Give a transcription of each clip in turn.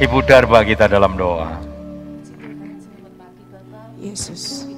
Ibu Darba kita dalam doa. Yesus.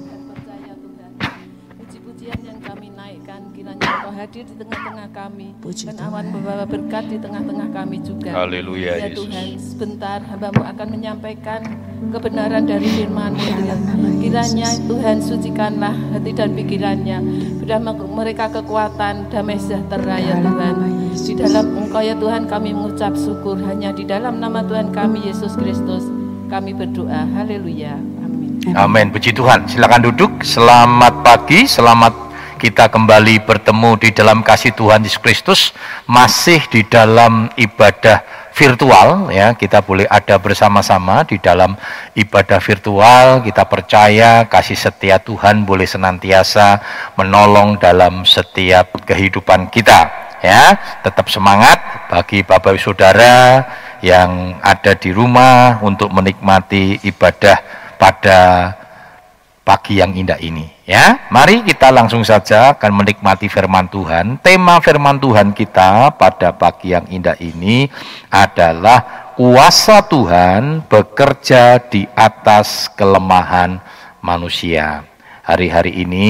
Hadir di tengah-tengah kami Puji dan Tuhan. awan membawa berkat di tengah-tengah kami juga. Haleluya, ya Yesus. Tuhan, sebentar hambamu akan menyampaikan kebenaran dari firman Dalam nama Kiranya Yesus. Tuhan sucikanlah hati dan pikirannya. Berilah mereka kekuatan damai sejahtera ya Tuhan. Di dalam Engkau ya Tuhan kami mengucap syukur hanya di dalam nama Tuhan kami Yesus Kristus kami berdoa. Haleluya. Amin. Amin. Puji Tuhan. Silakan duduk. Selamat pagi. Selamat kita kembali bertemu di dalam kasih Tuhan Yesus Kristus. Masih di dalam ibadah virtual ya. Kita boleh ada bersama-sama di dalam ibadah virtual. Kita percaya kasih setia Tuhan boleh senantiasa menolong dalam setiap kehidupan kita ya. Tetap semangat bagi Bapak Ibu Saudara yang ada di rumah untuk menikmati ibadah pada pagi yang indah ini ya. Mari kita langsung saja akan menikmati firman Tuhan. Tema firman Tuhan kita pada pagi yang indah ini adalah kuasa Tuhan bekerja di atas kelemahan manusia. Hari-hari ini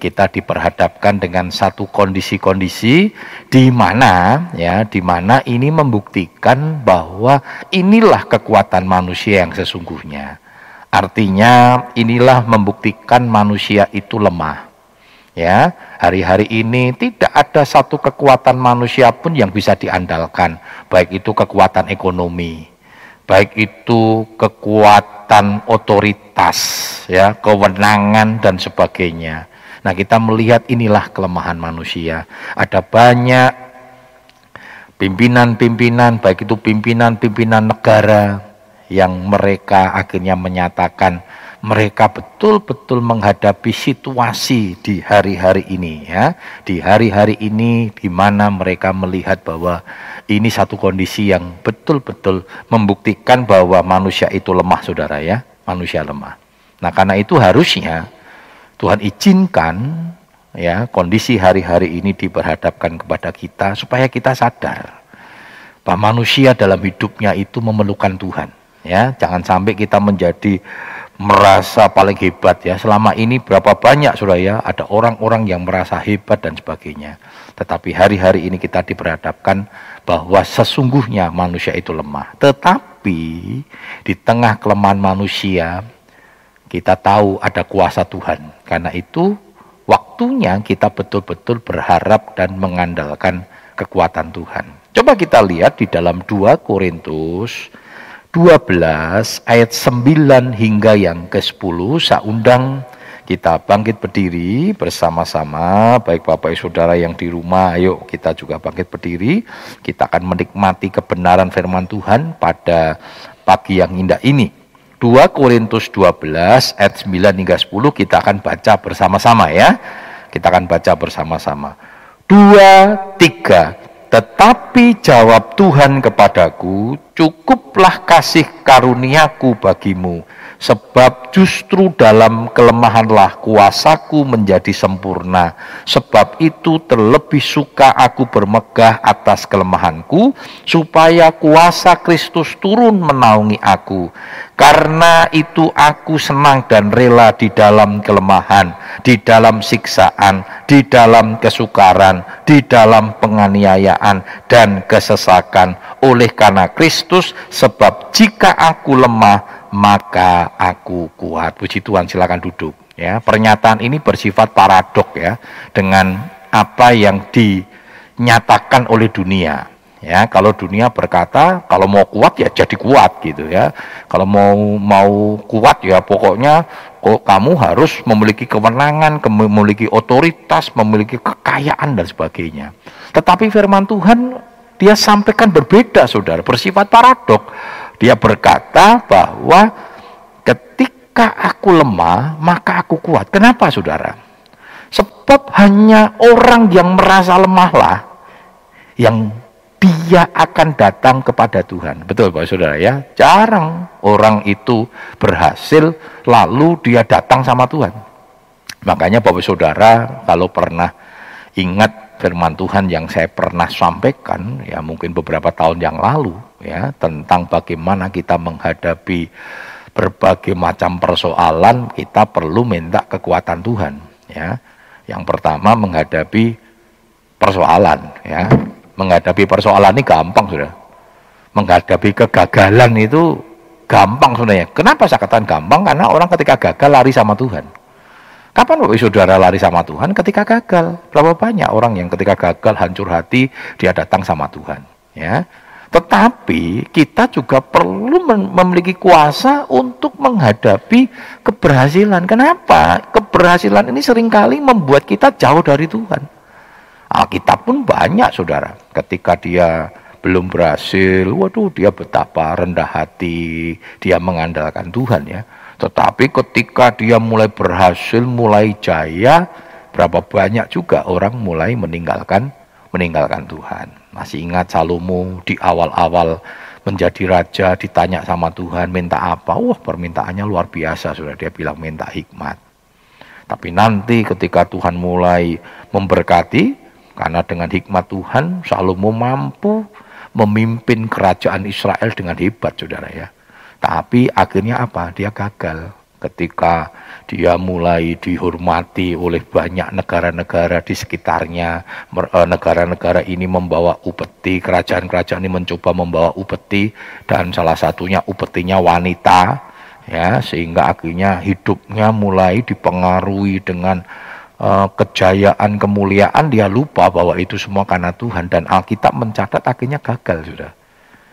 kita diperhadapkan dengan satu kondisi-kondisi di mana ya, di mana ini membuktikan bahwa inilah kekuatan manusia yang sesungguhnya. Artinya inilah membuktikan manusia itu lemah. Ya, hari-hari ini tidak ada satu kekuatan manusia pun yang bisa diandalkan, baik itu kekuatan ekonomi, baik itu kekuatan otoritas, ya, kewenangan dan sebagainya. Nah, kita melihat inilah kelemahan manusia. Ada banyak pimpinan-pimpinan, baik itu pimpinan-pimpinan negara yang mereka akhirnya menyatakan mereka betul-betul menghadapi situasi di hari-hari ini ya. Di hari-hari ini di mana mereka melihat bahwa ini satu kondisi yang betul-betul membuktikan bahwa manusia itu lemah Saudara ya, manusia lemah. Nah, karena itu harusnya Tuhan izinkan ya kondisi hari-hari ini diperhadapkan kepada kita supaya kita sadar bahwa manusia dalam hidupnya itu memerlukan Tuhan ya jangan sampai kita menjadi merasa paling hebat ya. Selama ini berapa banyak saudara ya ada orang-orang yang merasa hebat dan sebagainya. Tetapi hari-hari ini kita diperhadapkan bahwa sesungguhnya manusia itu lemah. Tetapi di tengah kelemahan manusia kita tahu ada kuasa Tuhan. Karena itu waktunya kita betul-betul berharap dan mengandalkan kekuatan Tuhan. Coba kita lihat di dalam 2 Korintus 12 ayat 9 hingga yang ke-10 saya undang kita bangkit berdiri bersama-sama. Baik Bapak Ibu Saudara yang di rumah ayo kita juga bangkit berdiri. Kita akan menikmati kebenaran firman Tuhan pada pagi yang indah ini. 2 Korintus 12 ayat 9 hingga 10 kita akan baca bersama-sama ya. Kita akan baca bersama-sama. dua tiga tetapi jawab Tuhan kepadaku, cukuplah kasih karuniaku bagimu, sebab justru dalam kelemahanlah kuasaku menjadi sempurna. Sebab itu terlebih suka aku bermegah atas kelemahanku, supaya kuasa Kristus turun menaungi aku. Karena itu aku senang dan rela di dalam kelemahan, di dalam siksaan, di dalam kesukaran, di dalam penganiayaan dan kesesakan oleh karena Kristus sebab jika aku lemah maka aku kuat. Puji Tuhan silakan duduk ya. Pernyataan ini bersifat paradok ya dengan apa yang dinyatakan oleh dunia. Ya, kalau dunia berkata kalau mau kuat ya jadi kuat gitu ya. Kalau mau mau kuat ya pokoknya kok kamu harus memiliki kewenangan, ke- memiliki otoritas, memiliki kekayaan dan sebagainya. Tetapi firman Tuhan dia sampaikan berbeda Saudara, bersifat paradok. Dia berkata bahwa ketika aku lemah, maka aku kuat. Kenapa Saudara? Sebab hanya orang yang merasa lemahlah yang dia akan datang kepada Tuhan. Betul Bapak Saudara ya? Jarang orang itu berhasil lalu dia datang sama Tuhan. Makanya Bapak Saudara kalau pernah ingat firman Tuhan yang saya pernah sampaikan ya mungkin beberapa tahun yang lalu ya tentang bagaimana kita menghadapi berbagai macam persoalan kita perlu minta kekuatan Tuhan ya. Yang pertama menghadapi persoalan ya. Menghadapi persoalan ini gampang sudah. Menghadapi kegagalan itu gampang sebenarnya. Kenapa saya katakan gampang? Karena orang ketika gagal lari sama Tuhan. Kapan Bapak Saudara lari sama Tuhan? Ketika gagal. Berapa banyak orang yang ketika gagal hancur hati dia datang sama Tuhan ya tetapi kita juga perlu memiliki kuasa untuk menghadapi keberhasilan. Kenapa? Keberhasilan ini sering kali membuat kita jauh dari Tuhan. Alkitab pun banyak saudara. Ketika dia belum berhasil, waduh dia betapa rendah hati, dia mengandalkan Tuhan ya. Tetapi ketika dia mulai berhasil, mulai jaya, berapa banyak juga orang mulai meninggalkan meninggalkan Tuhan. Masih ingat Salomo di awal-awal menjadi raja ditanya sama Tuhan minta apa? Wah permintaannya luar biasa sudah dia bilang minta hikmat. Tapi nanti ketika Tuhan mulai memberkati karena dengan hikmat Tuhan Salomo mampu memimpin kerajaan Israel dengan hebat saudara ya. Tapi akhirnya apa? Dia gagal ketika dia mulai dihormati oleh banyak negara-negara di sekitarnya. Eh, negara-negara ini membawa upeti, kerajaan-kerajaan ini mencoba membawa upeti dan salah satunya upetinya wanita ya sehingga akhirnya hidupnya mulai dipengaruhi dengan uh, kejayaan kemuliaan dia lupa bahwa itu semua karena Tuhan dan Alkitab mencatat akhirnya gagal sudah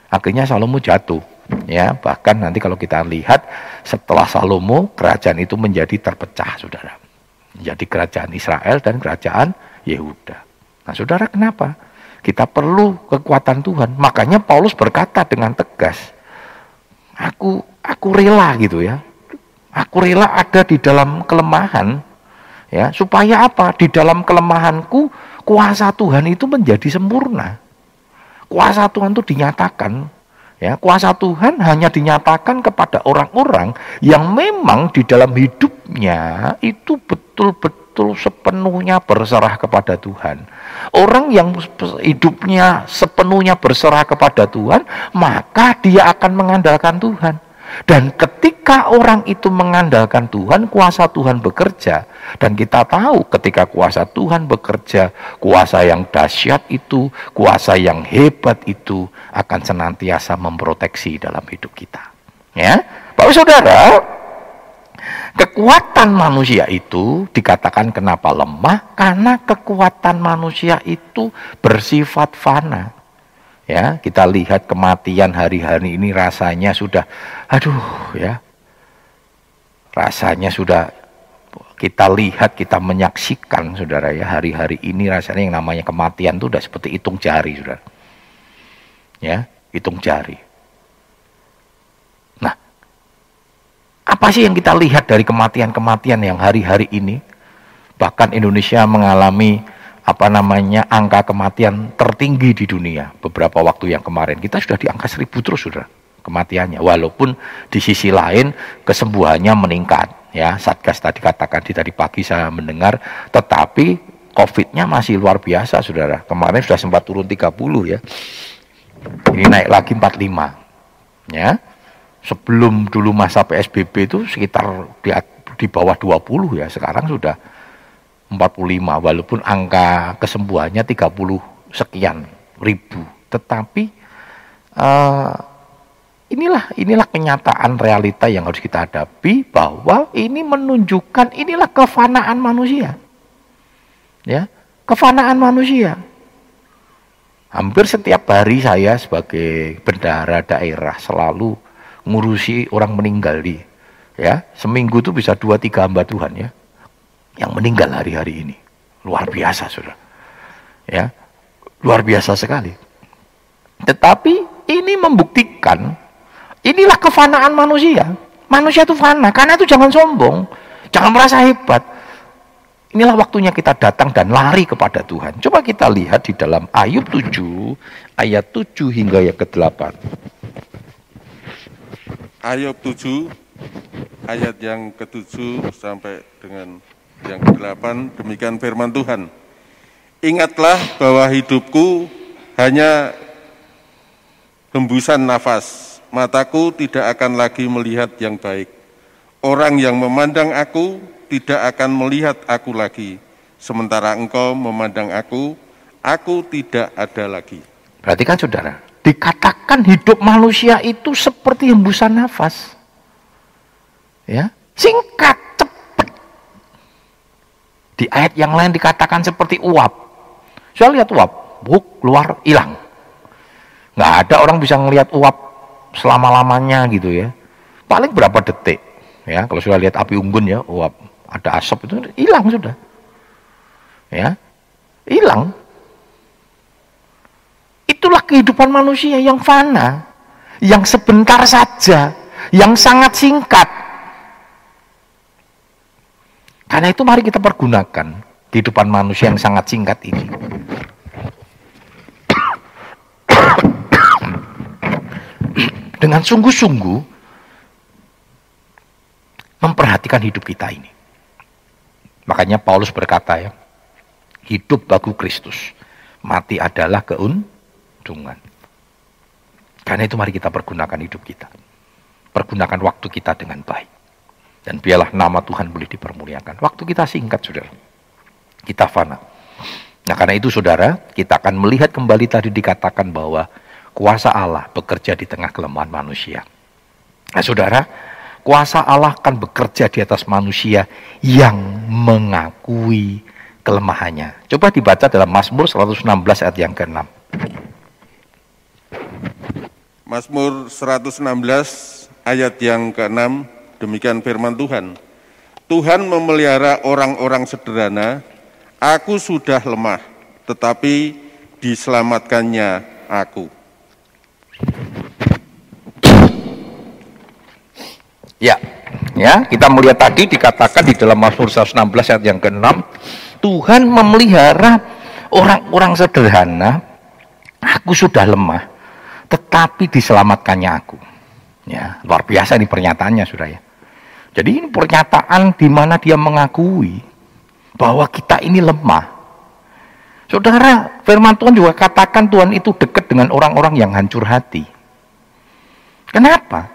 akhirnya Salomo jatuh Ya, bahkan nanti kalau kita lihat setelah Salomo kerajaan itu menjadi terpecah, Saudara. Menjadi kerajaan Israel dan kerajaan Yehuda. Nah, Saudara, kenapa? Kita perlu kekuatan Tuhan. Makanya Paulus berkata dengan tegas, "Aku aku rela gitu ya. Aku rela ada di dalam kelemahan ya, supaya apa? Di dalam kelemahanku kuasa Tuhan itu menjadi sempurna. Kuasa Tuhan itu dinyatakan Ya, kuasa Tuhan hanya dinyatakan kepada orang-orang yang memang di dalam hidupnya itu betul-betul sepenuhnya berserah kepada Tuhan. Orang yang hidupnya sepenuhnya berserah kepada Tuhan, maka dia akan mengandalkan Tuhan. Dan ketika orang itu mengandalkan Tuhan, kuasa Tuhan bekerja. Dan kita tahu ketika kuasa Tuhan bekerja, kuasa yang dahsyat itu, kuasa yang hebat itu akan senantiasa memproteksi dalam hidup kita. Ya, Bapak Saudara, kekuatan manusia itu dikatakan kenapa lemah? Karena kekuatan manusia itu bersifat fana. Ya, kita lihat kematian hari-hari ini rasanya sudah aduh ya. Rasanya sudah kita lihat, kita menyaksikan Saudara ya, hari-hari ini rasanya yang namanya kematian itu sudah seperti hitung jari Saudara. Ya, hitung jari. Nah, apa sih yang kita lihat dari kematian-kematian yang hari-hari ini? Bahkan Indonesia mengalami apa namanya angka kematian tertinggi di dunia beberapa waktu yang kemarin. Kita sudah di angka seribu terus sudah kematiannya. Walaupun di sisi lain kesembuhannya meningkat ya. Satgas tadi katakan di tadi pagi saya mendengar tetapi covidnya masih luar biasa saudara. Kemarin sudah sempat turun 30 ya. Ini naik lagi 45 ya. Sebelum dulu masa PSBB itu sekitar di, di bawah 20 ya. Sekarang sudah 45 walaupun angka kesembuhannya 30 sekian ribu. Tetapi uh, inilah inilah kenyataan realita yang harus kita hadapi bahwa ini menunjukkan inilah kefanaan manusia. Ya kefanaan manusia. Hampir setiap hari saya sebagai bendahara daerah selalu ngurusi orang meninggal di ya seminggu itu bisa dua tiga hamba Tuhan ya yang meninggal hari-hari ini. Luar biasa, Saudara. Ya. Luar biasa sekali. Tetapi ini membuktikan inilah kefanaan manusia. Manusia itu fana, karena itu jangan sombong, jangan merasa hebat. Inilah waktunya kita datang dan lari kepada Tuhan. Coba kita lihat di dalam Ayub 7 ayat 7 hingga yang ke-8. Ayub 7 ayat yang ke-7 sampai dengan yang kedelapan, demikian firman Tuhan. Ingatlah bahwa hidupku hanya hembusan nafas, mataku tidak akan lagi melihat yang baik. Orang yang memandang aku tidak akan melihat aku lagi, sementara engkau memandang aku, aku tidak ada lagi. Berarti kan saudara, dikatakan hidup manusia itu seperti hembusan nafas. Ya, singkat. Di ayat yang lain dikatakan seperti uap. Saya lihat uap, buk, keluar, hilang. Nggak ada orang bisa ngelihat uap selama-lamanya gitu ya. Paling berapa detik. Ya, kalau sudah lihat api unggun ya, uap, ada asap itu hilang sudah. Ya. Hilang. Itulah kehidupan manusia yang fana, yang sebentar saja, yang sangat singkat. Karena itu mari kita pergunakan kehidupan manusia yang sangat singkat ini. Dengan sungguh-sungguh memperhatikan hidup kita ini. Makanya Paulus berkata ya, hidup bagu Kristus, mati adalah keuntungan. Karena itu mari kita pergunakan hidup kita. Pergunakan waktu kita dengan baik. Dan biarlah nama Tuhan boleh dipermuliakan. Waktu kita singkat, saudara. Kita fana. Nah karena itu saudara, kita akan melihat kembali tadi dikatakan bahwa kuasa Allah bekerja di tengah kelemahan manusia. Nah saudara, kuasa Allah akan bekerja di atas manusia yang mengakui kelemahannya. Coba dibaca dalam Mazmur 116 ayat yang ke-6. Mazmur 116 ayat yang ke-6 demikian firman Tuhan. Tuhan memelihara orang-orang sederhana, aku sudah lemah, tetapi diselamatkannya aku. Ya, ya kita melihat tadi dikatakan di dalam Mazmur 116 ayat yang ke-6, Tuhan memelihara orang-orang sederhana, aku sudah lemah, tetapi diselamatkannya aku. Ya, luar biasa ini pernyataannya sudah ya. Jadi ini pernyataan di mana dia mengakui bahwa kita ini lemah. Saudara, firman Tuhan juga katakan Tuhan itu dekat dengan orang-orang yang hancur hati. Kenapa?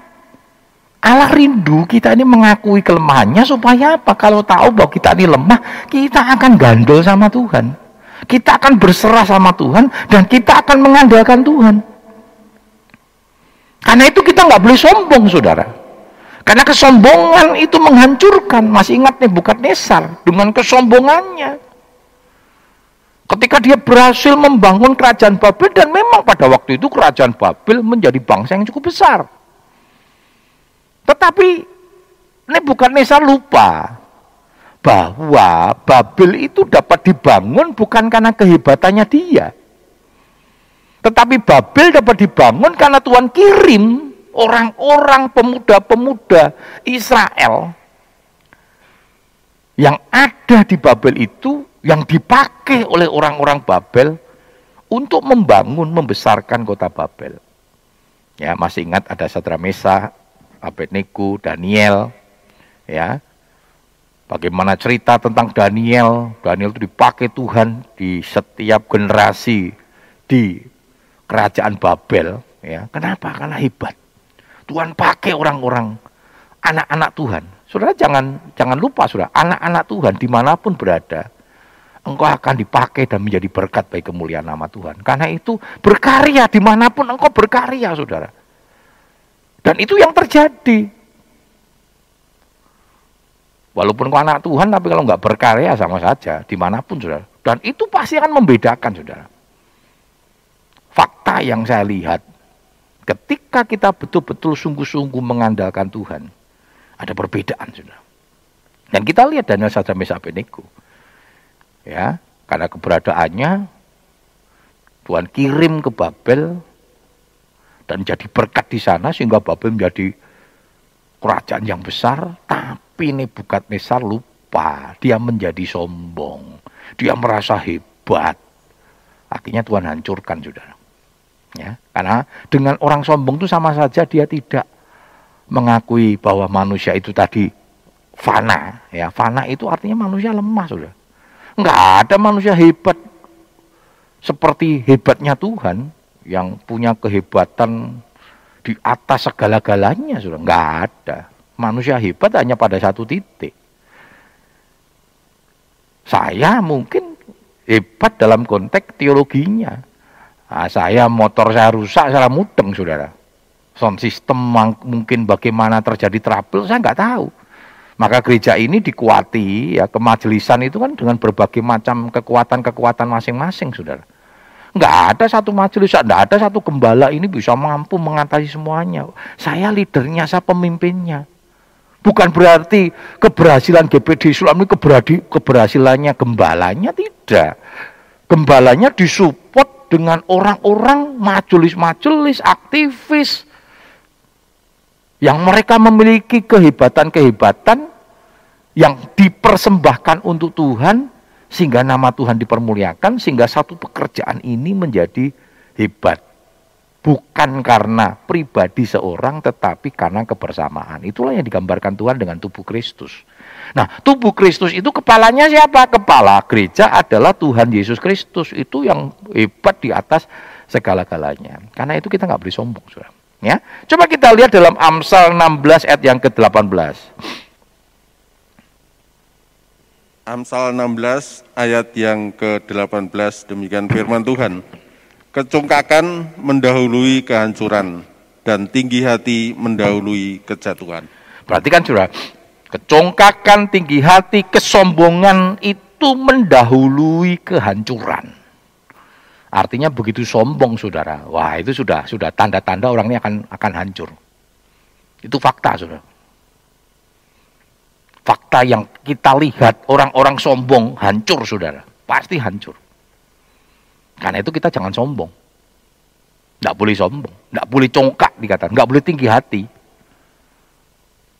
Allah rindu kita ini mengakui kelemahannya supaya apa? Kalau tahu bahwa kita ini lemah, kita akan gandol sama Tuhan. Kita akan berserah sama Tuhan dan kita akan mengandalkan Tuhan. Karena itu kita nggak boleh sombong, saudara. Karena kesombongan itu menghancurkan. Masih ingat nih, bukan Nesar dengan kesombongannya. Ketika dia berhasil membangun kerajaan Babel dan memang pada waktu itu kerajaan Babel menjadi bangsa yang cukup besar. Tetapi ini bukan Nesar lupa bahwa Babel itu dapat dibangun bukan karena kehebatannya dia, tetapi Babel dapat dibangun karena Tuhan kirim orang-orang pemuda-pemuda Israel yang ada di Babel itu yang dipakai oleh orang-orang Babel untuk membangun, membesarkan kota Babel. Ya, masih ingat ada Sadra Mesa, Abednego, Daniel, ya. Bagaimana cerita tentang Daniel? Daniel itu dipakai Tuhan di setiap generasi di kerajaan Babel, ya. Kenapa? Karena hebat. Tuhan pakai orang-orang anak-anak Tuhan. Saudara jangan jangan lupa saudara, anak-anak Tuhan di mana pun berada, engkau akan dipakai dan menjadi berkat bagi kemuliaan nama Tuhan. Karena itu berkarya di mana pun engkau berkarya saudara. Dan itu yang terjadi. Walaupun kau anak Tuhan, tapi kalau nggak berkarya sama saja, di mana pun saudara. Dan itu pasti akan membedakan saudara fakta yang saya lihat, ketika kita betul-betul sungguh-sungguh mengandalkan Tuhan, ada perbedaan sudah. Dan kita lihat Daniel Sadra Mesa Abednego. Ya, karena keberadaannya Tuhan kirim ke Babel dan jadi berkat di sana sehingga Babel menjadi kerajaan yang besar, tapi Nebukadnezar lupa, dia menjadi sombong, dia merasa hebat. Akhirnya Tuhan hancurkan, saudara. Ya, karena dengan orang sombong itu sama saja dia tidak mengakui bahwa manusia itu tadi fana. Ya, fana itu artinya manusia lemah sudah. Enggak ada manusia hebat seperti hebatnya Tuhan. yang punya kehebatan di atas segala-galanya sudah nggak ada. Manusia hebat hanya pada satu titik. Saya mungkin hebat dalam konteks teologinya. Nah, saya motor saya rusak, saya mudeng saudara. Sound system mungkin bagaimana terjadi trouble, saya nggak tahu. Maka gereja ini dikuati, ya kemajelisan itu kan dengan berbagai macam kekuatan-kekuatan masing-masing, saudara. Nggak ada satu majelis, nggak ada satu gembala ini bisa mampu mengatasi semuanya. Saya leadernya, saya pemimpinnya. Bukan berarti keberhasilan GPD Islam ini keberhasilannya gembalanya, tidak. Gembalanya disupport dengan orang-orang majelis-majelis, aktivis, yang mereka memiliki kehebatan-kehebatan yang dipersembahkan untuk Tuhan sehingga nama Tuhan dipermuliakan sehingga satu pekerjaan ini menjadi hebat. Bukan karena pribadi seorang tetapi karena kebersamaan. Itulah yang digambarkan Tuhan dengan tubuh Kristus nah tubuh Kristus itu kepalanya siapa kepala gereja adalah Tuhan Yesus Kristus itu yang hebat di atas segala-galanya karena itu kita nggak boleh sombong saudara Ya. Coba kita lihat dalam Amsal 16 ayat yang ke-18. Amsal 16 ayat yang ke-18 demikian firman Tuhan. Kecongkakan mendahului kehancuran dan tinggi hati mendahului kejatuhan. Perhatikan surah. Kecongkakan, tinggi hati, kesombongan itu mendahului kehancuran. Artinya begitu sombong saudara, wah itu sudah sudah tanda-tanda orang ini akan akan hancur. Itu fakta saudara. Fakta yang kita lihat orang-orang sombong hancur saudara, pasti hancur. Karena itu kita jangan sombong. Tidak boleh sombong, tidak boleh congkak dikatakan, nggak boleh tinggi hati.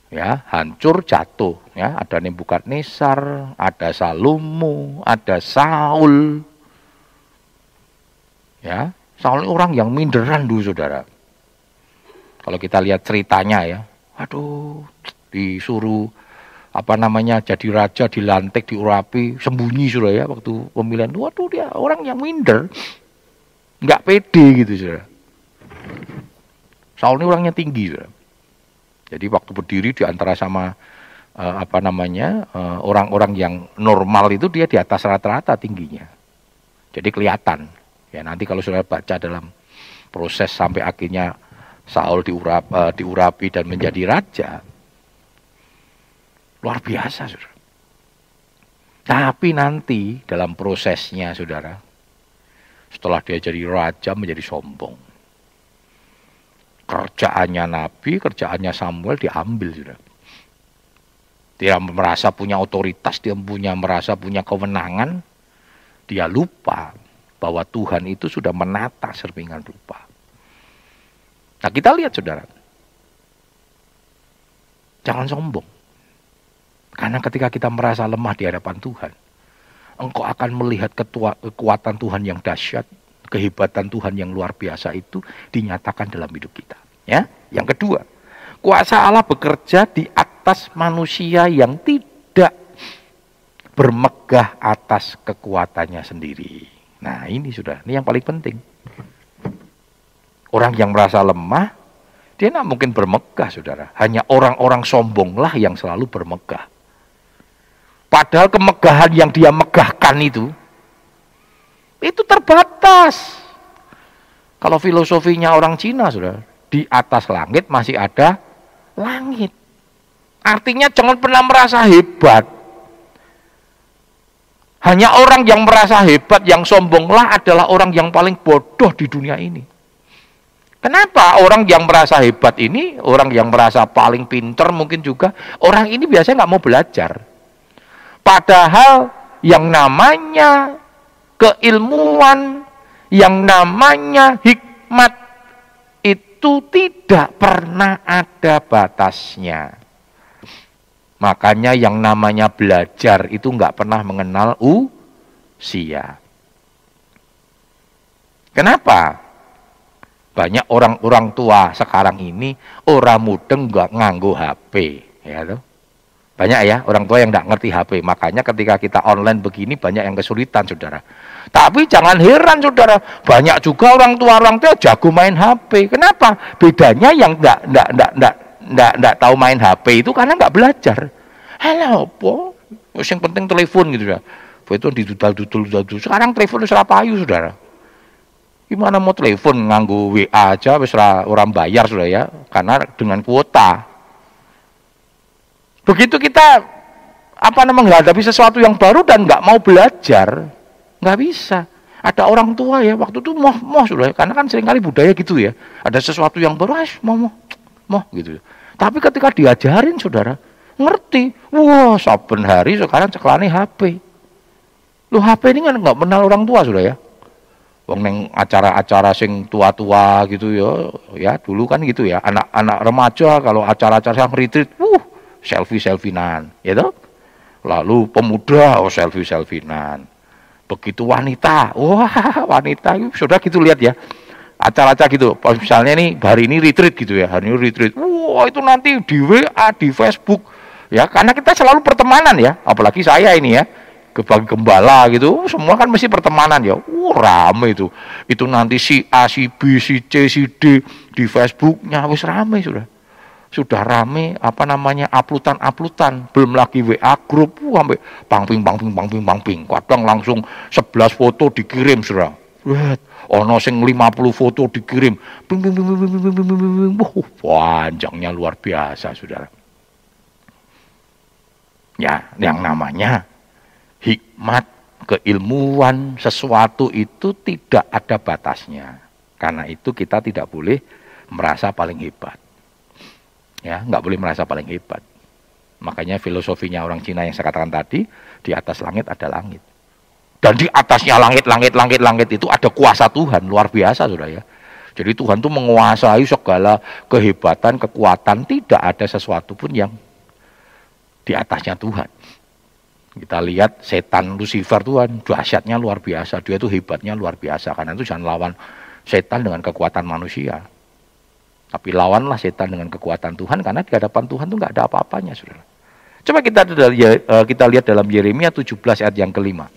Ya, hancur jatuh. Ya, ada Nebukadnesar, ada Salomo, ada Saul, Ya, Saul orang yang minderan dulu saudara. Kalau kita lihat ceritanya ya, aduh disuruh apa namanya jadi raja dilantik diurapi sembunyi sudah ya waktu pemilihan. Waduh dia orang yang minder. Nggak pede gitu saudara. Saul ini orangnya tinggi saudara jadi waktu berdiri di antara sama uh, apa namanya eh, orang-orang uh, yang normal itu dia di atas rata-rata tingginya jadi kelihatan Ya nanti kalau sudah baca dalam proses sampai akhirnya Saul diurap, uh, diurapi dan menjadi raja, luar biasa, saudara. Tapi nanti dalam prosesnya, saudara, setelah dia jadi raja menjadi sombong. Kerjaannya Nabi, kerjaannya Samuel diambil, saudara. Dia merasa punya otoritas, dia punya merasa punya kewenangan, dia lupa bahwa Tuhan itu sudah menata serpingan rupa. Nah kita lihat saudara, jangan sombong. Karena ketika kita merasa lemah di hadapan Tuhan, engkau akan melihat ketua, kekuatan Tuhan yang dahsyat, kehebatan Tuhan yang luar biasa itu dinyatakan dalam hidup kita. Ya, yang kedua, kuasa Allah bekerja di atas manusia yang tidak bermegah atas kekuatannya sendiri. Nah ini sudah, ini yang paling penting. Orang yang merasa lemah, dia tidak mungkin bermegah saudara. Hanya orang-orang sombonglah yang selalu bermegah. Padahal kemegahan yang dia megahkan itu, itu terbatas. Kalau filosofinya orang Cina sudah, di atas langit masih ada langit. Artinya jangan pernah merasa hebat. Hanya orang yang merasa hebat, yang sombonglah adalah orang yang paling bodoh di dunia ini. Kenapa orang yang merasa hebat ini, orang yang merasa paling pinter mungkin juga, orang ini biasanya nggak mau belajar. Padahal yang namanya keilmuan, yang namanya hikmat itu tidak pernah ada batasnya. Makanya yang namanya belajar itu nggak pernah mengenal usia. Kenapa? Banyak orang-orang tua sekarang ini orang mudeng nggak nganggo HP, ya tuh. Banyak ya orang tua yang tidak ngerti HP. Makanya ketika kita online begini banyak yang kesulitan saudara. Tapi jangan heran saudara, banyak juga orang tua orang tua jago main HP. Kenapa? Bedanya yang tidak tidak tidak tidak tidak tidak tahu main HP itu karena nggak belajar. Halo, apa? Yang penting telepon gitu ya. Itu didudal dudul dudul. Sekarang telepon sudah payu saudara. Gimana mau telepon nganggu WA aja wis orang bayar sudah ya, karena dengan kuota. Begitu kita apa namanya menghadapi sesuatu yang baru dan nggak mau belajar, nggak bisa. Ada orang tua ya waktu itu moh moh sudah, ya. karena kan sering kali budaya gitu ya. Ada sesuatu yang baru, ah mau moh moh gitu. Tapi ketika diajarin saudara, ngerti. Wah, saben hari sekarang ceklane HP. Lu HP ini kan nggak kenal orang tua sudah ya. Wong neng acara-acara sing tua-tua gitu ya, ya dulu kan gitu ya. Anak-anak remaja kalau acara-acara yang retreat, uh, selfie-selfinan, ya toh? Lalu pemuda, oh selfie-selfinan. Begitu wanita, wah wanita sudah gitu lihat ya. Acara-acara gitu, misalnya nih hari ini retreat gitu ya, hari ini retreat. Wah itu nanti di WA, di Facebook, ya karena kita selalu pertemanan ya, apalagi saya ini ya bagi gembala gitu, semua kan mesti pertemanan ya. Uh, rame itu. Itu nanti si A, si B, si C, si D di Facebooknya wis rame sudah. Sudah rame apa namanya uploadan-uploadan, belum lagi WA grup, uh, sampai pangping pangping pangping pangping. Kadang langsung 11 foto dikirim sudah. Lihat, ono sing 50 foto dikirim. Ping ping ping ping ping ping ping ping. Wah, panjangnya luar biasa, Saudara. Ya, yang namanya hikmat, keilmuan, sesuatu itu tidak ada batasnya. Karena itu kita tidak boleh merasa paling hebat. Ya, nggak boleh merasa paling hebat. Makanya filosofinya orang Cina yang saya katakan tadi, di atas langit ada langit. Dan di atasnya langit, langit, langit, langit itu ada kuasa Tuhan, luar biasa sudah ya. Jadi Tuhan itu menguasai segala kehebatan, kekuatan, tidak ada sesuatu pun yang di atasnya Tuhan. Kita lihat setan Lucifer Tuhan dahsyatnya luar biasa. Dia itu hebatnya luar biasa. Karena itu jangan lawan setan dengan kekuatan manusia. Tapi lawanlah setan dengan kekuatan Tuhan karena di hadapan Tuhan itu nggak ada apa-apanya, saudara. Coba kita eh, kita lihat dalam Yeremia 17 ayat yang kelima.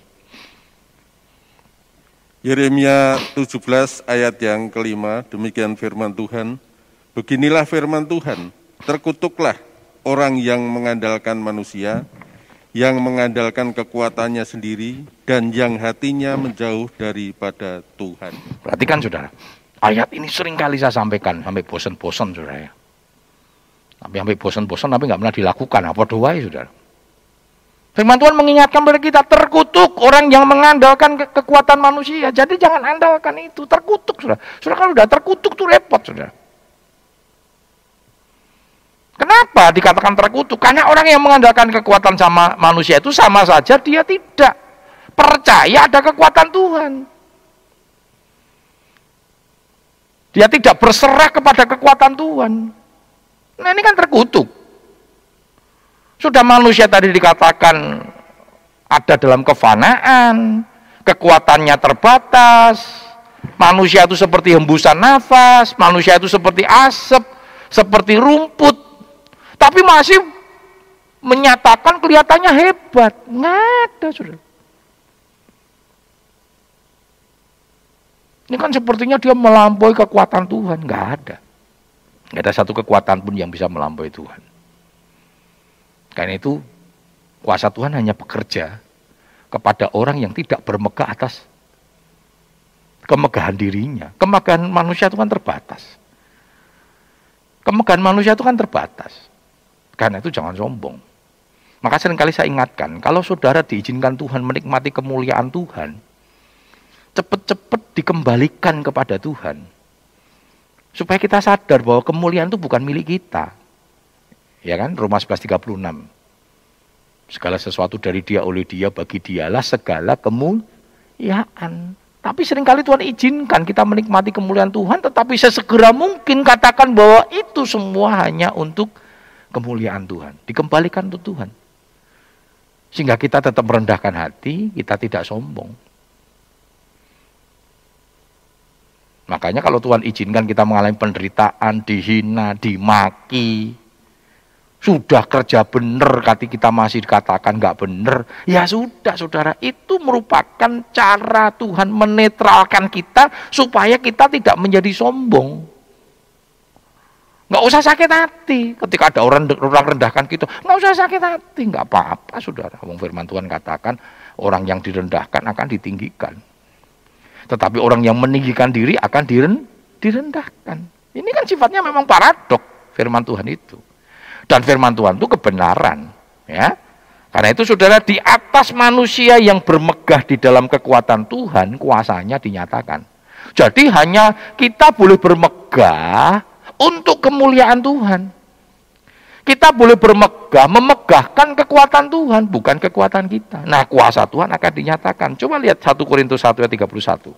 Yeremia 17 ayat yang kelima, demikian firman Tuhan. Beginilah firman Tuhan, terkutuklah orang yang mengandalkan manusia, yang mengandalkan kekuatannya sendiri dan yang hatinya menjauh daripada Tuhan. Perhatikan saudara, ayat ini sering kali saya sampaikan sampai bosan-bosan saudara ya. Tapi sampai bosan-bosan tapi nggak pernah dilakukan apa doa ya saudara. Firman Tuhan mengingatkan kepada kita terkutuk orang yang mengandalkan ke kekuatan manusia. Jadi jangan andalkan itu, terkutuk saudara. Saudara kalau sudah terkutuk tuh repot saudara. Kenapa dikatakan terkutuk? Karena orang yang mengandalkan kekuatan sama manusia itu sama saja dia tidak percaya ada kekuatan Tuhan. Dia tidak berserah kepada kekuatan Tuhan. Nah ini kan terkutuk. Sudah manusia tadi dikatakan ada dalam kefanaan, kekuatannya terbatas, manusia itu seperti hembusan nafas, manusia itu seperti asap, seperti rumput, tapi masih menyatakan kelihatannya hebat. Nggak ada, sudah. Ini kan sepertinya dia melampaui kekuatan Tuhan. Nggak ada. Nggak ada satu kekuatan pun yang bisa melampaui Tuhan. Karena itu, kuasa Tuhan hanya bekerja kepada orang yang tidak bermegah atas kemegahan dirinya. Kemegahan manusia itu kan terbatas. Kemegahan manusia itu kan terbatas. Karena itu jangan sombong. Maka sering kali saya ingatkan, kalau saudara diizinkan Tuhan menikmati kemuliaan Tuhan, cepat-cepat dikembalikan kepada Tuhan. Supaya kita sadar bahwa kemuliaan itu bukan milik kita. Ya kan? Roma 11.36. Segala sesuatu dari dia, oleh dia, bagi dialah segala kemuliaan. Tapi sering kali Tuhan izinkan kita menikmati kemuliaan Tuhan, tetapi sesegera mungkin katakan bahwa itu semua hanya untuk kemuliaan Tuhan, dikembalikan untuk Tuhan. Sehingga kita tetap merendahkan hati, kita tidak sombong. Makanya kalau Tuhan izinkan kita mengalami penderitaan, dihina, dimaki, sudah kerja benar, kati kita masih dikatakan nggak benar, ya sudah saudara, itu merupakan cara Tuhan menetralkan kita supaya kita tidak menjadi sombong. Nggak usah sakit hati ketika ada orang, orang rendahkan kita, nggak usah sakit hati, nggak apa-apa saudara. Wong firman Tuhan katakan orang yang direndahkan akan ditinggikan. Tetapi orang yang meninggikan diri akan direndahkan. Ini kan sifatnya memang paradok firman Tuhan itu. Dan firman Tuhan itu kebenaran. ya. Karena itu saudara di atas manusia yang bermegah di dalam kekuatan Tuhan, kuasanya dinyatakan. Jadi hanya kita boleh bermegah untuk kemuliaan Tuhan. Kita boleh bermegah, memegahkan kekuatan Tuhan, bukan kekuatan kita. Nah, kuasa Tuhan akan dinyatakan. Coba lihat 1 Korintus 1 ayat 31.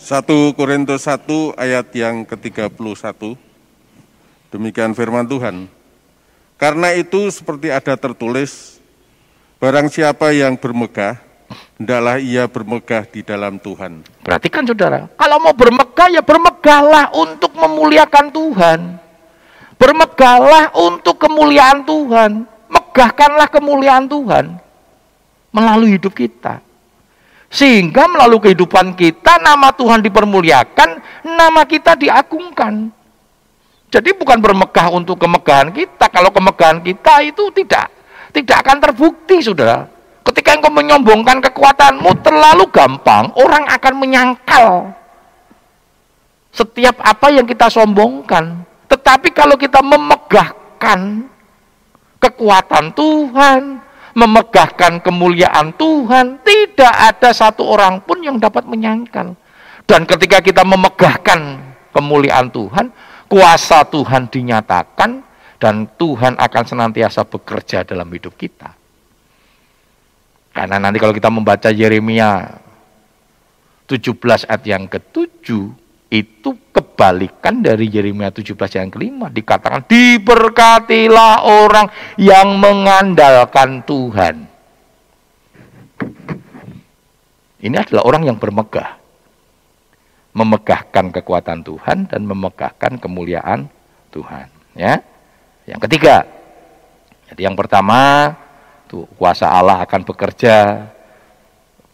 1 Korintus 1 ayat yang ke-31. Demikian firman Tuhan. Karena itu seperti ada tertulis, barang siapa yang bermegah, hendaklah ia bermegah di dalam Tuhan. Perhatikan saudara, kalau mau bermegah ya bermegahlah untuk memuliakan Tuhan. Bermegahlah untuk kemuliaan Tuhan. Megahkanlah kemuliaan Tuhan melalui hidup kita. Sehingga melalui kehidupan kita nama Tuhan dipermuliakan, nama kita diagungkan. Jadi bukan bermegah untuk kemegahan kita. Kalau kemegahan kita itu tidak tidak akan terbukti, Saudara. Ketika engkau menyombongkan kekuatanmu terlalu gampang, orang akan menyangkal setiap apa yang kita sombongkan. Tetapi kalau kita memegahkan kekuatan Tuhan, memegahkan kemuliaan Tuhan, tidak ada satu orang pun yang dapat menyangkal. Dan ketika kita memegahkan kemuliaan Tuhan, kuasa Tuhan dinyatakan dan Tuhan akan senantiasa bekerja dalam hidup kita. Karena nanti kalau kita membaca Yeremia 17 ayat yang ke-7, itu kebalikan dari Yeremia 17 yang kelima dikatakan diberkatilah orang yang mengandalkan Tuhan. Ini adalah orang yang bermegah. Memegahkan kekuatan Tuhan dan memegahkan kemuliaan Tuhan, ya. Yang ketiga. Jadi yang pertama, tuh kuasa Allah akan bekerja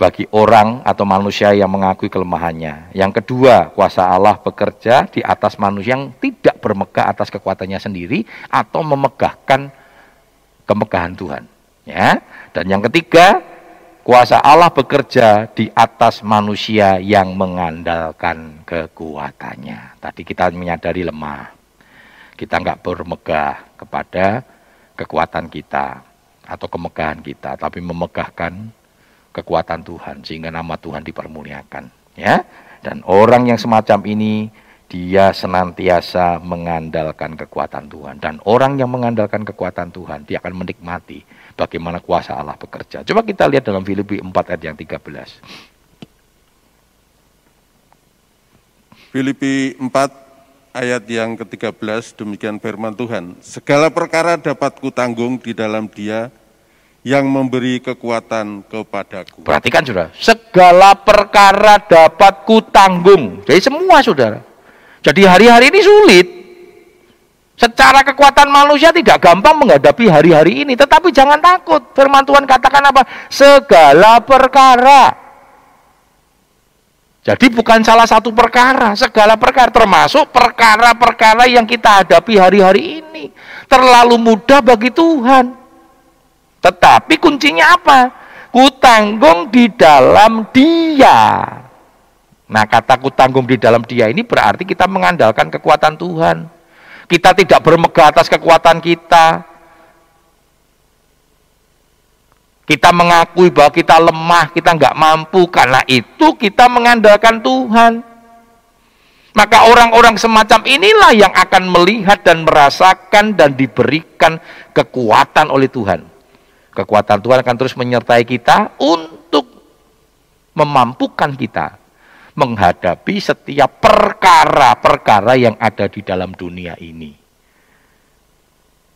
bagi orang atau manusia yang mengakui kelemahannya. Yang kedua, kuasa Allah bekerja di atas manusia yang tidak bermegah atas kekuatannya sendiri atau memegahkan kemegahan Tuhan. Ya. Dan yang ketiga, kuasa Allah bekerja di atas manusia yang mengandalkan kekuatannya. Tadi kita menyadari lemah. Kita nggak bermegah kepada kekuatan kita atau kemegahan kita, tapi memegahkan kekuatan Tuhan sehingga nama Tuhan dipermuliakan ya. Dan orang yang semacam ini dia senantiasa mengandalkan kekuatan Tuhan. Dan orang yang mengandalkan kekuatan Tuhan dia akan menikmati bagaimana kuasa Allah bekerja. Coba kita lihat dalam Filipi 4 ayat yang 13 Filipi 4 ayat yang ke-13 demikian firman Tuhan segala perkara dapat kutanggung di dalam dia yang memberi kekuatan kepadaku. Perhatikan saudara, segala perkara dapat kutanggung. Jadi semua saudara. Jadi hari-hari ini sulit. Secara kekuatan manusia tidak gampang menghadapi hari-hari ini. Tetapi jangan takut. Firman Tuhan katakan apa? Segala perkara. Jadi bukan salah satu perkara, segala perkara termasuk perkara-perkara yang kita hadapi hari-hari ini. Terlalu mudah bagi Tuhan. Tetapi kuncinya apa? Kutanggung di dalam dia. Nah kata kutanggung di dalam dia ini berarti kita mengandalkan kekuatan Tuhan. Kita tidak bermegah atas kekuatan kita. Kita mengakui bahwa kita lemah, kita nggak mampu. Karena itu kita mengandalkan Tuhan. Maka orang-orang semacam inilah yang akan melihat dan merasakan dan diberikan kekuatan oleh Tuhan. Kekuatan Tuhan akan terus menyertai kita untuk memampukan kita menghadapi setiap perkara-perkara yang ada di dalam dunia ini.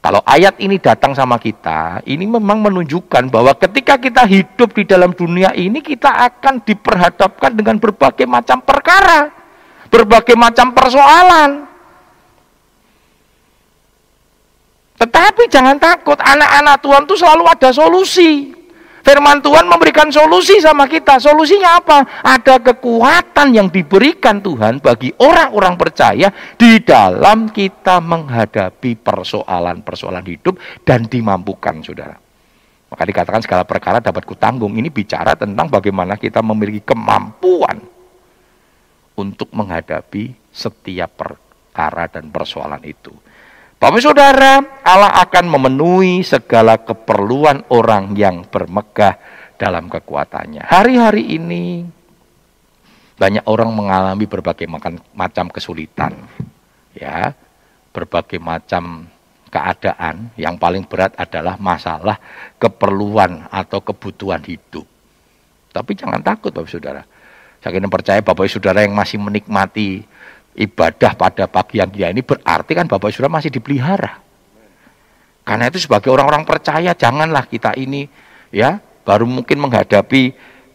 Kalau ayat ini datang sama kita, ini memang menunjukkan bahwa ketika kita hidup di dalam dunia ini, kita akan diperhadapkan dengan berbagai macam perkara, berbagai macam persoalan. Tetapi jangan takut, anak-anak Tuhan itu selalu ada solusi. Firman Tuhan memberikan solusi sama kita. Solusinya apa? Ada kekuatan yang diberikan Tuhan bagi orang-orang percaya di dalam kita menghadapi persoalan-persoalan hidup dan dimampukan, saudara. Maka dikatakan segala perkara dapat kutanggung. Ini bicara tentang bagaimana kita memiliki kemampuan untuk menghadapi setiap perkara dan persoalan itu. Bapak saudara, Allah akan memenuhi segala keperluan orang yang bermegah dalam kekuatannya. Hari-hari ini banyak orang mengalami berbagai macam kesulitan. Ya, berbagai macam keadaan yang paling berat adalah masalah keperluan atau kebutuhan hidup. Tapi jangan takut Bapak Saudara. Saya percaya Bapak Saudara yang masih menikmati ibadah pada pagi yang dia ini berarti kan Bapak Saudara masih dipelihara. Karena itu sebagai orang-orang percaya janganlah kita ini ya baru mungkin menghadapi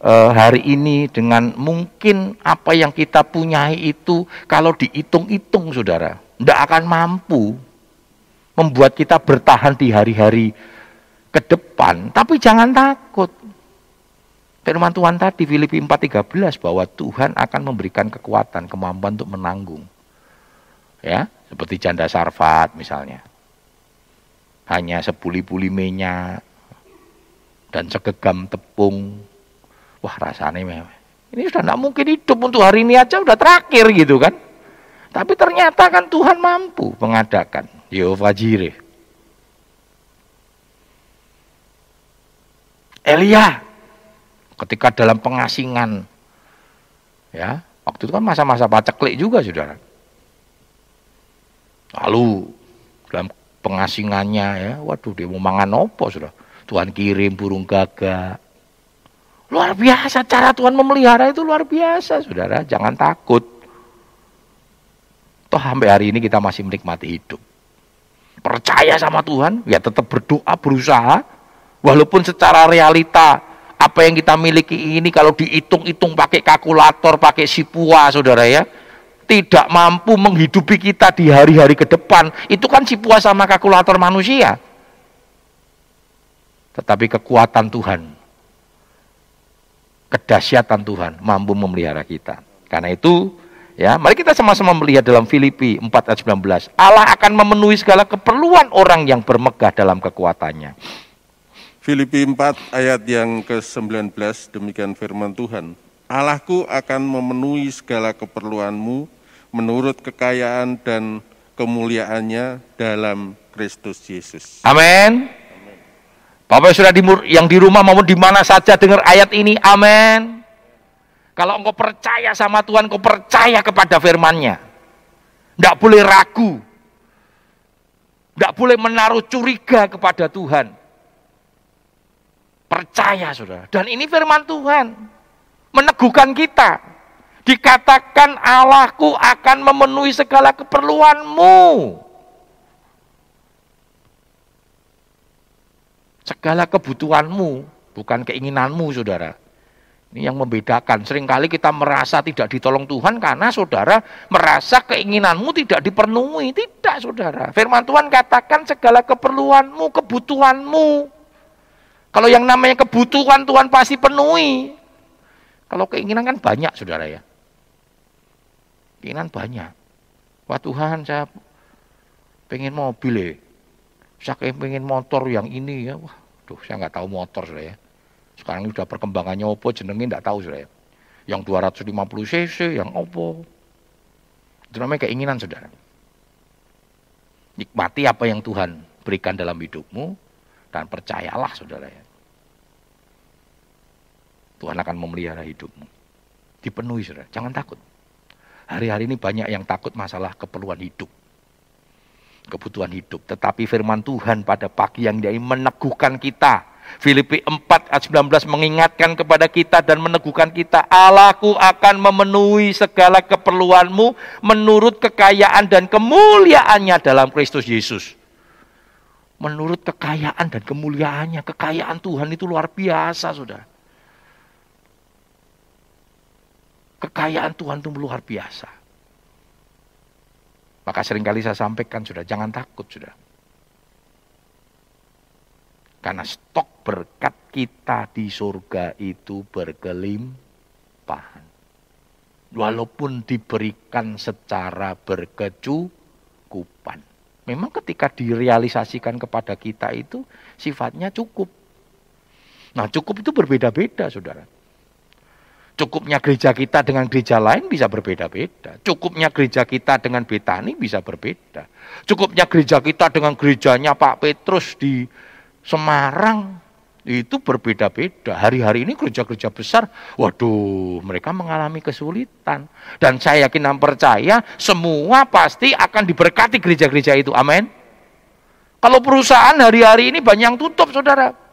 e, hari ini dengan mungkin apa yang kita punyai itu kalau dihitung-hitung Saudara, tidak akan mampu membuat kita bertahan di hari-hari ke depan. Tapi jangan takut. Firman Tuhan tadi Filipi 4:13 bahwa Tuhan akan memberikan kekuatan, kemampuan untuk menanggung. Ya, seperti janda Sarfat misalnya. Hanya sepuli-puli minyak dan segegam tepung. Wah, rasanya mewah. Ini sudah tidak mungkin hidup untuk hari ini aja udah terakhir gitu kan. Tapi ternyata kan Tuhan mampu mengadakan. Yehova Jireh. Elia ketika dalam pengasingan. Ya waktu itu kan masa-masa paceklik juga saudara. Lalu dalam pengasingannya ya waduh dia mau mangan opo sudah Tuhan kirim burung gagak. Luar biasa cara Tuhan memelihara itu luar biasa saudara. Jangan takut. Toh sampai hari ini kita masih menikmati hidup. Percaya sama Tuhan ya tetap berdoa berusaha. Walaupun secara realita apa yang kita miliki ini kalau dihitung-hitung pakai kalkulator, pakai sipua, saudara ya, tidak mampu menghidupi kita di hari-hari ke depan. Itu kan sipua sama kalkulator manusia. Tetapi kekuatan Tuhan, kedahsyatan Tuhan mampu memelihara kita. Karena itu, ya, mari kita sama-sama melihat dalam Filipi 4 ayat 19. Allah akan memenuhi segala keperluan orang yang bermegah dalam kekuatannya. Filipi 4 ayat yang ke-19 demikian firman Tuhan. Allahku akan memenuhi segala keperluanmu menurut kekayaan dan kemuliaannya dalam Kristus Yesus. Amin. Bapak sudah di, yang di rumah maupun di mana saja dengar ayat ini, amin. Kalau engkau percaya sama Tuhan, engkau percaya kepada firman-Nya. Tidak boleh ragu. Tidak boleh menaruh curiga kepada Tuhan. Percaya saudara. Dan ini firman Tuhan. Meneguhkan kita. Dikatakan Allahku akan memenuhi segala keperluanmu. Segala kebutuhanmu. Bukan keinginanmu saudara. Ini yang membedakan. Seringkali kita merasa tidak ditolong Tuhan karena saudara merasa keinginanmu tidak dipenuhi. Tidak saudara. Firman Tuhan katakan segala keperluanmu, kebutuhanmu. Kalau yang namanya kebutuhan Tuhan pasti penuhi. Kalau keinginan kan banyak saudara ya. Keinginan banyak. Wah Tuhan saya pengen mobil ya. Saya pengen motor yang ini ya. Wah, tuh saya nggak tahu motor saudara ya. Sekarang ini udah perkembangannya opo jenengin nggak tahu saudara ya. Yang 250 cc, yang opo. Itu namanya keinginan saudara. Nikmati apa yang Tuhan berikan dalam hidupmu dan percayalah saudara ya. Tuhan akan memelihara hidupmu. Dipenuhi saudara, jangan takut. Hari-hari ini banyak yang takut masalah keperluan hidup. Kebutuhan hidup. Tetapi firman Tuhan pada pagi yang dia meneguhkan kita. Filipi 4 ayat 19 mengingatkan kepada kita dan meneguhkan kita. Allahku akan memenuhi segala keperluanmu menurut kekayaan dan kemuliaannya dalam Kristus Yesus. Menurut kekayaan dan kemuliaannya. Kekayaan Tuhan itu luar biasa, saudara. Kekayaan Tuhan itu luar biasa. Maka sering kali saya sampaikan sudah, jangan takut sudah. Karena stok berkat kita di surga itu berkelimpahan. Walaupun diberikan secara berkecukupan. Memang ketika direalisasikan kepada kita itu sifatnya cukup. Nah cukup itu berbeda-beda saudara. Cukupnya gereja kita dengan gereja lain bisa berbeda-beda. Cukupnya gereja kita dengan Betani bisa berbeda. Cukupnya gereja kita dengan gerejanya Pak Petrus di Semarang itu berbeda-beda. Hari-hari ini gereja-gereja besar, waduh, mereka mengalami kesulitan. Dan saya yakin dan percaya semua pasti akan diberkati gereja-gereja itu. Amin. Kalau perusahaan hari-hari ini banyak yang tutup, saudara.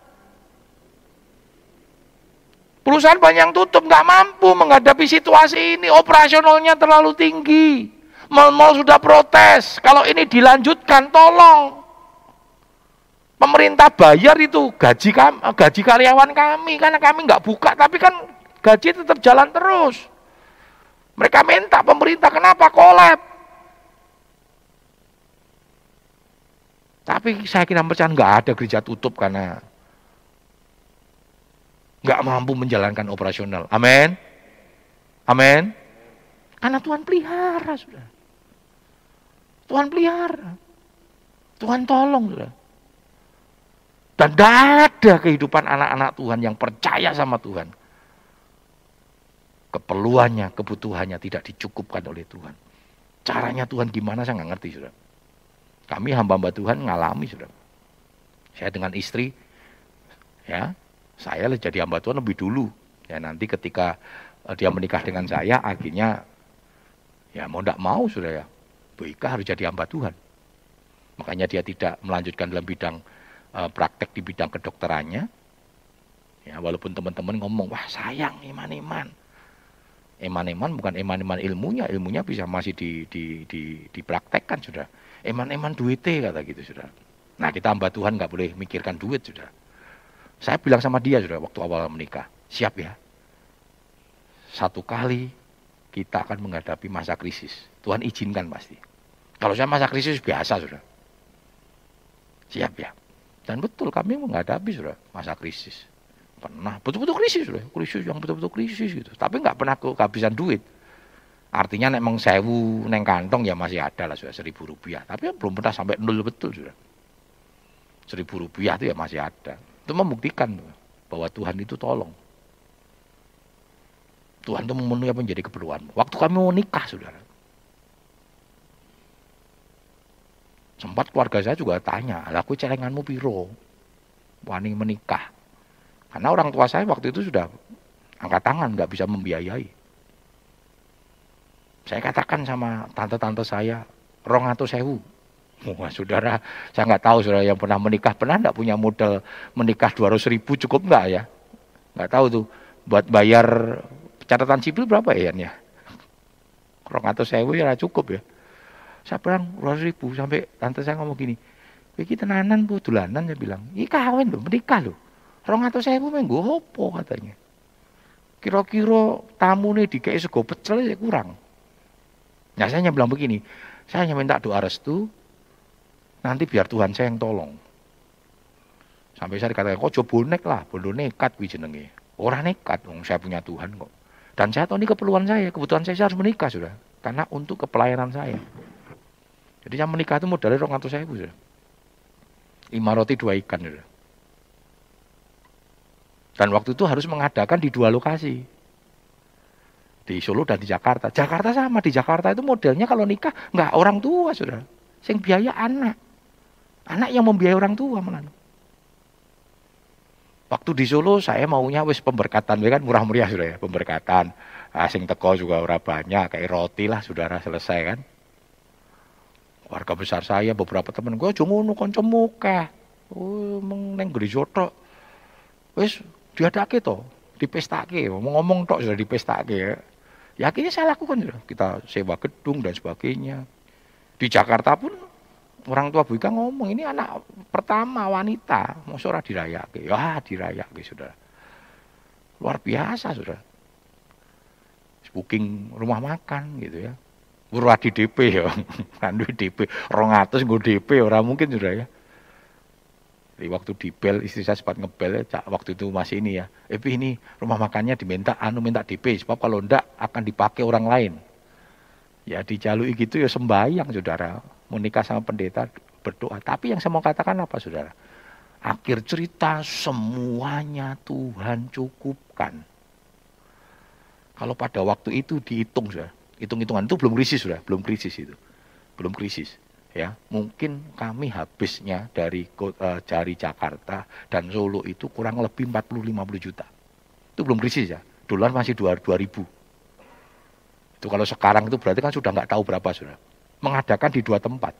Perusahaan banyak tutup, nggak mampu menghadapi situasi ini. Operasionalnya terlalu tinggi. Mal-mal sudah protes. Kalau ini dilanjutkan, tolong. Pemerintah bayar itu gaji kami, gaji karyawan kami karena kami nggak buka, tapi kan gaji tetap jalan terus. Mereka minta pemerintah kenapa kolab? Tapi saya kira percaya nggak ada gereja tutup karena nggak mampu menjalankan operasional. Amin. Amin. Karena Tuhan pelihara sudah. Tuhan pelihara. Tuhan tolong sudah. Dan tidak ada kehidupan anak-anak Tuhan yang percaya sama Tuhan. Keperluannya, kebutuhannya tidak dicukupkan oleh Tuhan. Caranya Tuhan gimana saya nggak ngerti sudah. Kami hamba-hamba Tuhan ngalami sudah. Saya dengan istri, ya saya jadi hamba Tuhan lebih dulu. Ya nanti ketika uh, dia menikah dengan saya, akhirnya ya mau tidak mau sudah ya, Bu harus jadi hamba Tuhan. Makanya dia tidak melanjutkan dalam bidang uh, praktek di bidang kedokterannya. Ya, walaupun teman-teman ngomong, wah sayang iman-iman. Iman-iman bukan iman-iman ilmunya, ilmunya bisa masih di, di, di, dipraktekkan sudah. Iman-iman duitnya kata gitu sudah. Nah kita hamba Tuhan nggak boleh mikirkan duit sudah. Saya bilang sama dia sudah waktu awal menikah, siap ya. Satu kali kita akan menghadapi masa krisis. Tuhan izinkan pasti. Kalau saya masa krisis biasa sudah. Siap ya. Dan betul kami menghadapi sudah masa krisis. Pernah betul-betul krisis sudah. Krisis yang betul-betul krisis gitu. Tapi nggak pernah kehabisan duit. Artinya nek meng sewu neng kantong ya masih ada lah sudah seribu rupiah. Tapi belum pernah sampai nol betul sudah. Seribu rupiah itu ya masih ada. Itu membuktikan bahwa Tuhan itu tolong. Tuhan itu memenuhi apa menjadi keperluan. Waktu kami mau nikah, saudara. Sempat keluarga saya juga tanya, aku celenganmu piro? Wani menikah. Karena orang tua saya waktu itu sudah angkat tangan, nggak bisa membiayai. Saya katakan sama tante-tante saya, rong atau sewu. Wah saudara, saya nggak tahu saudara yang pernah menikah, pernah nggak punya modal menikah 200 ribu cukup nggak ya? Nggak tahu tuh, buat bayar catatan sipil berapa ya ya? Kurang atau saya ya cukup ya. Saya bilang 200 ribu, sampai tante saya ngomong gini, kita tenanan bu, dulanan, saya bilang, ini kawin loh, menikah loh. Rong atau saya menggo hopo katanya. Kira-kira tamu nih dikei sego pecel ya kurang. Nah saya bilang begini, saya hanya minta doa restu, Nanti biar Tuhan saya yang tolong. Sampai saya dikatakan, kok coba bonek lah, bodoh nekat wih jenenge. Orang nekat, dong, saya punya Tuhan kok. Dan saya tahu ini keperluan saya, kebutuhan saya, saya harus menikah sudah. Karena untuk kepelayanan saya. Jadi yang menikah itu modalnya rong atau saya sudah. Lima roti dua ikan sudah. Dan waktu itu harus mengadakan di dua lokasi. Di Solo dan di Jakarta. Jakarta sama, di Jakarta itu modelnya kalau nikah nggak orang tua sudah. Sing biaya anak. Anak yang membiayai orang tua malah. Waktu di Solo saya maunya wis pemberkatan, kan murah meriah sudah ya pemberkatan. Asing teko juga ora banyak, kayak roti lah saudara selesai kan. Warga besar saya beberapa teman gue cuma ngono kancamu kah. Oh, meng neng gereja tok. Wis diadake to, dipestake, ngomong tok sudah dipestake. Ya. ya akhirnya saya lakukan sudah. Kita sewa gedung dan sebagainya. Di Jakarta pun orang tua Bu Ika ngomong ini anak pertama wanita, mau ora dirayake. Ya dirayake sudah. Luar biasa sudah. Booking rumah makan gitu ya. Ora di DP ya. Kan DP 200 nggo DP ora mungkin sudah ya. Jadi waktu di bel istri saya sempat ngebel ya, waktu itu masih ini ya. Epi ini rumah makannya diminta anu minta DP sebab kalau ndak akan dipakai orang lain. Ya dijalui gitu ya sembahyang saudara. Mau nikah sama pendeta berdoa. Tapi yang saya mau katakan apa saudara? Akhir cerita semuanya Tuhan cukupkan. Kalau pada waktu itu dihitung sudah, hitung-hitungan itu belum krisis sudah, belum krisis itu. Belum krisis ya mungkin kami habisnya dari uh, jari Jakarta dan Solo itu kurang lebih 40-50 juta itu belum krisis ya dolar masih 2000 itu kalau sekarang itu berarti kan sudah nggak tahu berapa sudah mengadakan di dua tempat.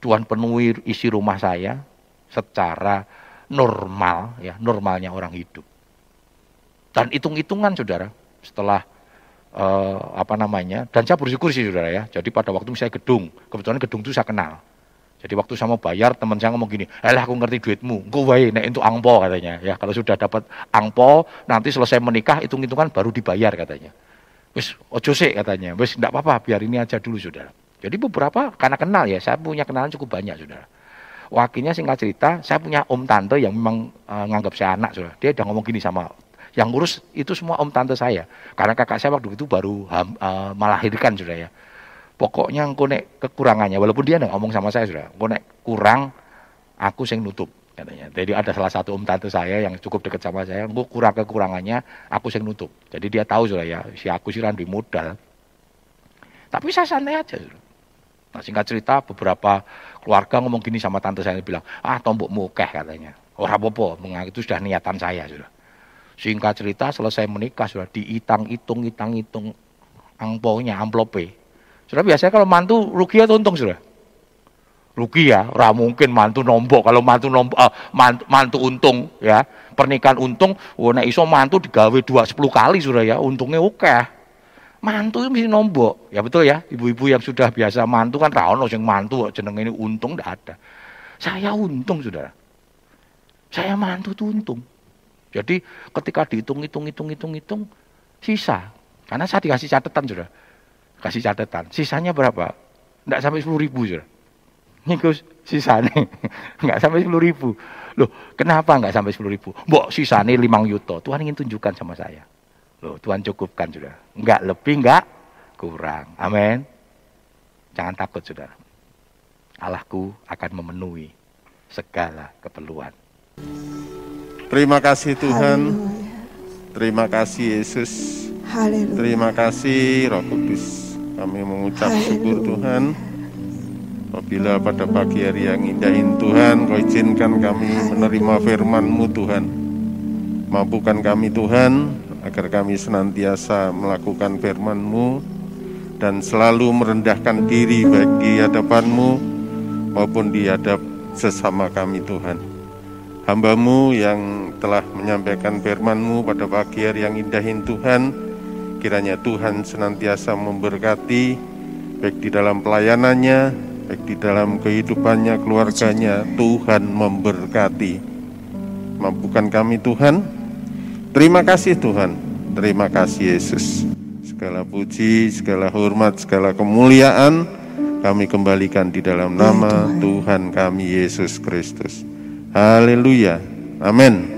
Tuhan penuhi isi rumah saya secara normal ya normalnya orang hidup. Dan hitung-hitungan saudara setelah uh, apa namanya dan saya bersyukur sih saudara ya. Jadi pada waktu saya gedung kebetulan gedung itu saya kenal. Jadi waktu saya mau bayar teman saya ngomong gini eh aku ngerti duitmu. Gue wae nek untuk angpo katanya ya. Kalau sudah dapat angpo nanti selesai menikah hitung hitungan baru dibayar katanya wis ojo sih katanya. Wis enggak apa-apa biar ini aja dulu saudara. Jadi beberapa karena kenal ya saya punya kenalan cukup banyak saudara. Wakilnya singkat cerita saya punya om tante yang memang uh, nganggap saya anak saudara. Dia udah ngomong gini sama yang ngurus itu semua om tante saya. Karena kakak saya waktu itu baru ham, uh, melahirkan sudah ya. Pokoknya engko nek kekurangannya, walaupun dia nggak ngomong sama saya engko nek kurang, aku sing nutup katanya. Jadi ada salah satu om tante saya yang cukup dekat sama saya, engko kurang kekurangannya, aku sing nutup. Jadi dia tahu sudah ya, si aku sih randu modal. Tapi saya santai aja. Sudah. Nah, singkat cerita beberapa keluarga ngomong gini sama tante saya bilang, ah tombok mukeh katanya. Orang apa-apa, itu sudah niatan saya sudah. Singkat cerita selesai menikah sudah diitang hitung itang hitung angponya amplope. Sudah biasanya kalau mantu rugi atau untung sudah? Rugi ya, ora mungkin mantu nombok kalau mantu nombok uh, mantu, mantu untung ya. Pernikahan untung, oh nek iso mantu digawe dua sepuluh kali sudah ya, untungnya oke. Mantu itu mesti nombok. Ya betul ya, ibu-ibu yang sudah biasa mantu kan ra ono sing mantu jeneng ini untung ndak ada. Saya untung sudah. Saya mantu tuh untung. Jadi ketika dihitung, hitung, hitung, hitung, hitung, sisa. Karena saya dikasih catatan sudah. Kasih catatan. Sisanya berapa? Tidak sampai 10 ribu sudah. Ini Gus, sisa nih. Enggak sampai 10 ribu. Loh, kenapa enggak sampai 10 ribu? Mbok sisa nih 5 yuto. Tuhan ingin tunjukkan sama saya. Loh, Tuhan cukupkan sudah. Enggak lebih, enggak kurang. Amin. Jangan takut saudara. Allahku akan memenuhi segala keperluan. Terima kasih Tuhan. Terima kasih Yesus. Terima kasih Roh Kudus. Kami mengucap syukur Tuhan. Apabila pada pagi hari yang indah ini Tuhan, Kau izinkan kami menerima firman-Mu Tuhan. Mampukan kami Tuhan, agar kami senantiasa melakukan firman-Mu dan selalu merendahkan diri baik di hadapan-Mu maupun di hadap sesama kami Tuhan hambamu yang telah menyampaikan firmanmu pada pagi hari yang indah ini Tuhan kiranya Tuhan senantiasa memberkati baik di dalam pelayanannya baik di dalam kehidupannya keluarganya Tuhan memberkati. Mampukan kami Tuhan? Terima kasih Tuhan. Terima kasih Yesus. Segala puji segala hormat segala kemuliaan kami kembalikan di dalam nama Tuhan. Kami Yesus Kristus. Haleluya. Amin.